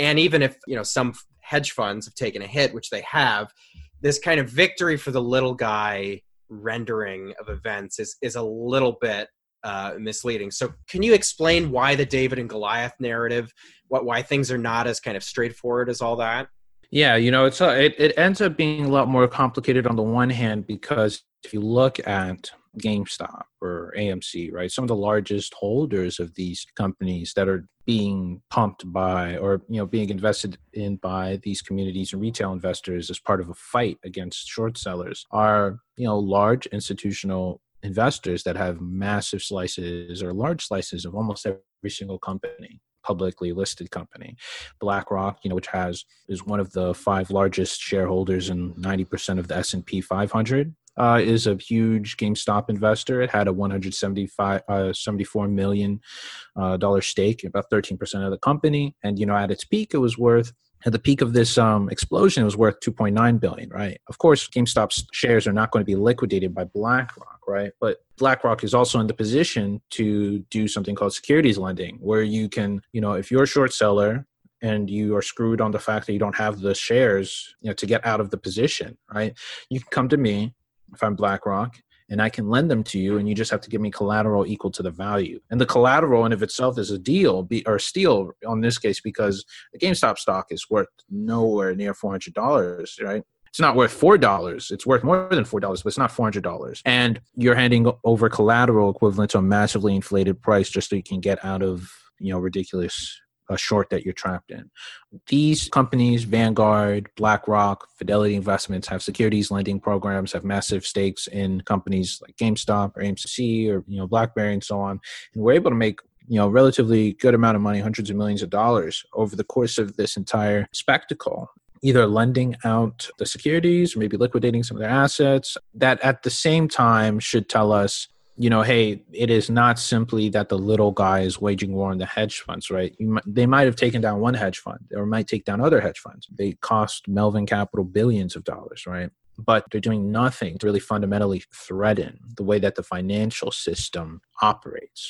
And even if, you know, some hedge funds have taken a hit, which they have, this kind of victory for the little guy rendering of events is is a little bit uh, misleading. So, can you explain why the David and Goliath narrative, what why things are not as kind of straightforward as all that? Yeah, you know, it's a, it it ends up being a lot more complicated on the one hand because if you look at GameStop or AMC, right? Some of the largest holders of these companies that are being pumped by or you know being invested in by these communities and retail investors as part of a fight against short sellers are you know large institutional investors that have massive slices or large slices of almost every single company publicly listed company blackrock you know which has is one of the five largest shareholders and 90% of the s&p 500 uh, is a huge GameStop investor. It had a 175, uh, 74 million uh, dollar stake, about 13% of the company. And you know, at its peak, it was worth at the peak of this um, explosion, it was worth 2.9 billion. Right. Of course, GameStop's shares are not going to be liquidated by BlackRock. Right. But BlackRock is also in the position to do something called securities lending, where you can, you know, if you're a short seller and you are screwed on the fact that you don't have the shares you know to get out of the position right you can come to me if I'm BlackRock, and I can lend them to you, and you just have to give me collateral equal to the value. And the collateral in of itself is a deal, be, or steal on this case, because the GameStop stock is worth nowhere near four hundred dollars, right? It's not worth four dollars. It's worth more than four dollars, but it's not four hundred dollars. And you're handing over collateral equivalent to a massively inflated price just so you can get out of you know ridiculous a short that you're trapped in. These companies, Vanguard, BlackRock, Fidelity Investments, have securities lending programs, have massive stakes in companies like GameStop or AMC or you know BlackBerry and so on, and we're able to make you know relatively good amount of money, hundreds of millions of dollars over the course of this entire spectacle either lending out the securities or maybe liquidating some of their assets that at the same time should tell us you know, hey, it is not simply that the little guy is waging war on the hedge funds, right? Might, they might have taken down one hedge fund or might take down other hedge funds. They cost Melvin Capital billions of dollars, right? But they're doing nothing to really fundamentally threaten the way that the financial system operates,